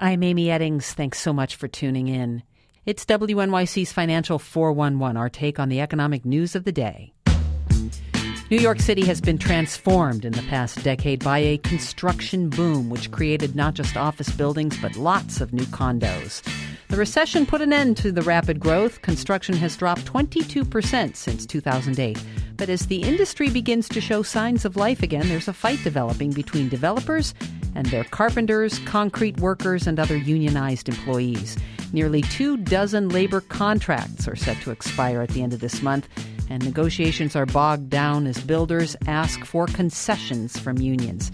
I'm Amy Eddings. Thanks so much for tuning in. It's WNYC's Financial 411, our take on the economic news of the day. New York City has been transformed in the past decade by a construction boom, which created not just office buildings, but lots of new condos. The recession put an end to the rapid growth. Construction has dropped 22% since 2008. But as the industry begins to show signs of life again, there's a fight developing between developers and their carpenters, concrete workers, and other unionized employees. Nearly two dozen labor contracts are set to expire at the end of this month, and negotiations are bogged down as builders ask for concessions from unions.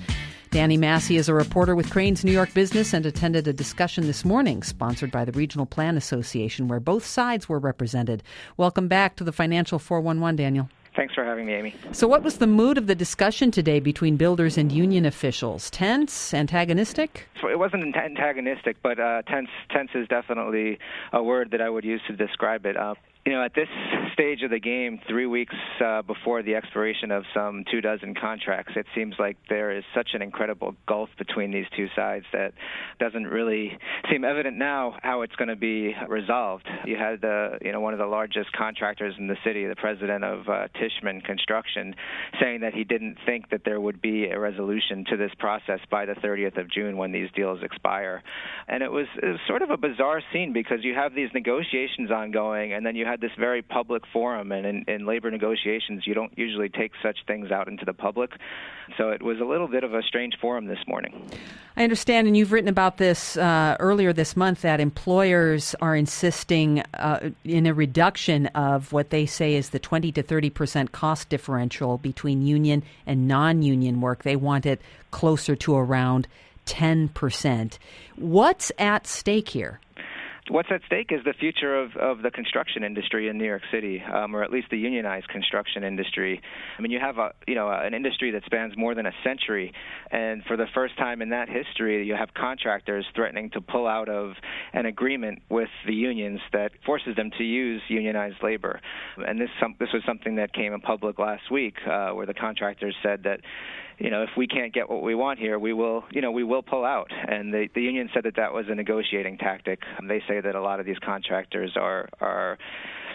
Danny Massey is a reporter with Crain's New York Business and attended a discussion this morning sponsored by the Regional Plan Association where both sides were represented. Welcome back to the Financial 411, Daniel. Thanks for having me, Amy. So, what was the mood of the discussion today between builders and union officials? Tense, antagonistic? It wasn't antagonistic, but uh, tense. Tense is definitely a word that I would use to describe it. Uh, you know, at this stage of the game, three weeks uh, before the expiration of some two dozen contracts, it seems like there is such an incredible gulf between these two sides that doesn't really seem evident now how it's going to be resolved. You had the, you know, one of the largest contractors in the city, the president of uh, Tishman Construction, saying that he didn't think that there would be a resolution to this process by the 30th of June when these deals expire. And it was, it was sort of a bizarre scene because you have these negotiations ongoing, and then you have had this very public forum, and in, in labor negotiations, you don't usually take such things out into the public. So it was a little bit of a strange forum this morning. I understand, and you've written about this uh, earlier this month that employers are insisting uh, in a reduction of what they say is the 20 to 30 percent cost differential between union and non union work. They want it closer to around 10 percent. What's at stake here? What's at stake is the future of, of the construction industry in New York City, um, or at least the unionized construction industry. I mean, you have a you know an industry that spans more than a century, and for the first time in that history, you have contractors threatening to pull out of an agreement with the unions that forces them to use unionized labor. And this some, this was something that came in public last week, uh, where the contractors said that you know, if we can't get what we want here, we will, you know, we will pull out. And the the union said that that was a negotiating tactic. They say that a lot of these contractors are are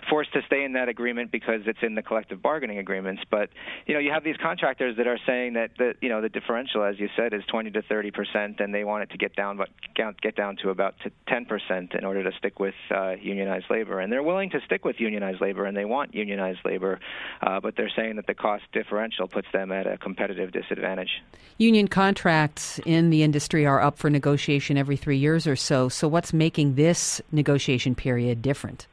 forced to stay in that agreement because it's in the collective bargaining agreements. But you know, you have these contractors that are saying that the you know the differential, as you said, is 20 to 30 percent, and they want it to get down, but get down to about 10 percent in order to stick with uh, unionized labor. And they're willing to stick with unionized labor, and they want unionized labor, uh, but they're saying that the cost differential puts them at a competitive disadvantage. Union contracts in the industry are up for negotiation every three years or so. So, what's making this negotiation period different?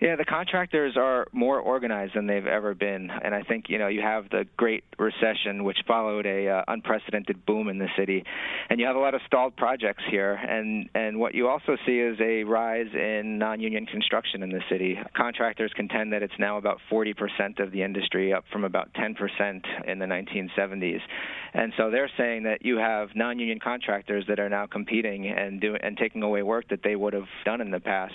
Yeah, the contractors are more organized than they've ever been, and I think you know you have the Great Recession, which followed a uh, unprecedented boom in the city, and you have a lot of stalled projects here, and and what you also see is a rise in non-union construction in the city. Contractors contend that it's now about 40% of the industry, up from about 10% in the 1970s, and so they're saying that you have non-union contractors that are now competing and doing and taking away work that they would have done in the past.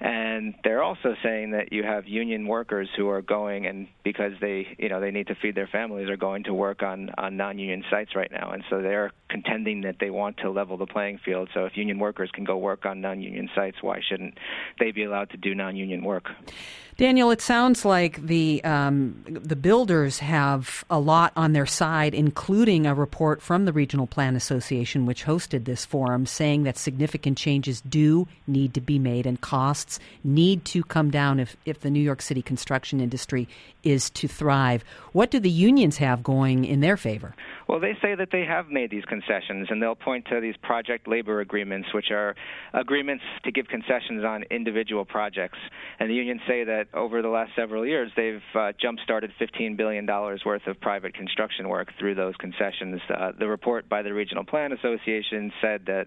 And they're also saying that you have union workers who are going and because they, you know, they need to feed their families are going to work on on non-union sites right now. And so they're contending that they want to level the playing field. So if union workers can go work on non-union sites, why shouldn't they be allowed to do non-union work? Daniel, it sounds like the um, the builders have a lot on their side, including a report from the Regional Plan Association, which hosted this forum, saying that significant changes do need to be made and costs need to come down if, if the New York City construction industry is to thrive. What do the unions have going in their favor? Well, they say that they have made these concessions, and they'll point to these project labor agreements, which are agreements to give concessions on individual projects. And the unions say that over the last several years, they've uh, jump started $15 billion worth of private construction work through those concessions. Uh, the report by the Regional Plan Association said that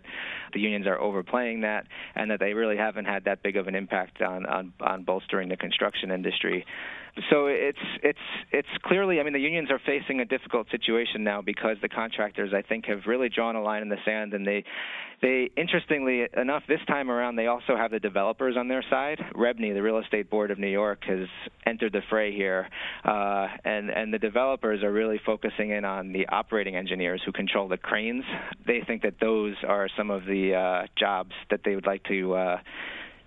the unions are overplaying that and that they really haven't had that big of an impact on, on, on bolstering the construction industry. So it's it's it's clearly I mean the unions are facing a difficult situation now because the contractors I think have really drawn a line in the sand and they they interestingly enough this time around they also have the developers on their side. REBNY, the Real Estate Board of New York, has entered the fray here, uh, and and the developers are really focusing in on the operating engineers who control the cranes. They think that those are some of the uh, jobs that they would like to. Uh,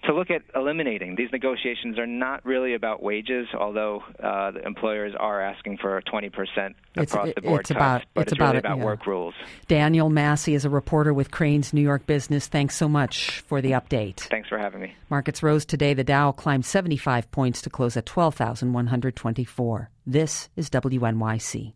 to look at eliminating. These negotiations are not really about wages, although uh, the employers are asking for 20% across it's, the board it's cuts, about, but it's, it's, about really about yeah. work rules. Daniel Massey is a reporter with Crain's New York Business. Thanks so much for the update. Thanks for having me. Markets rose today. The Dow climbed 75 points to close at 12,124. This is WNYC.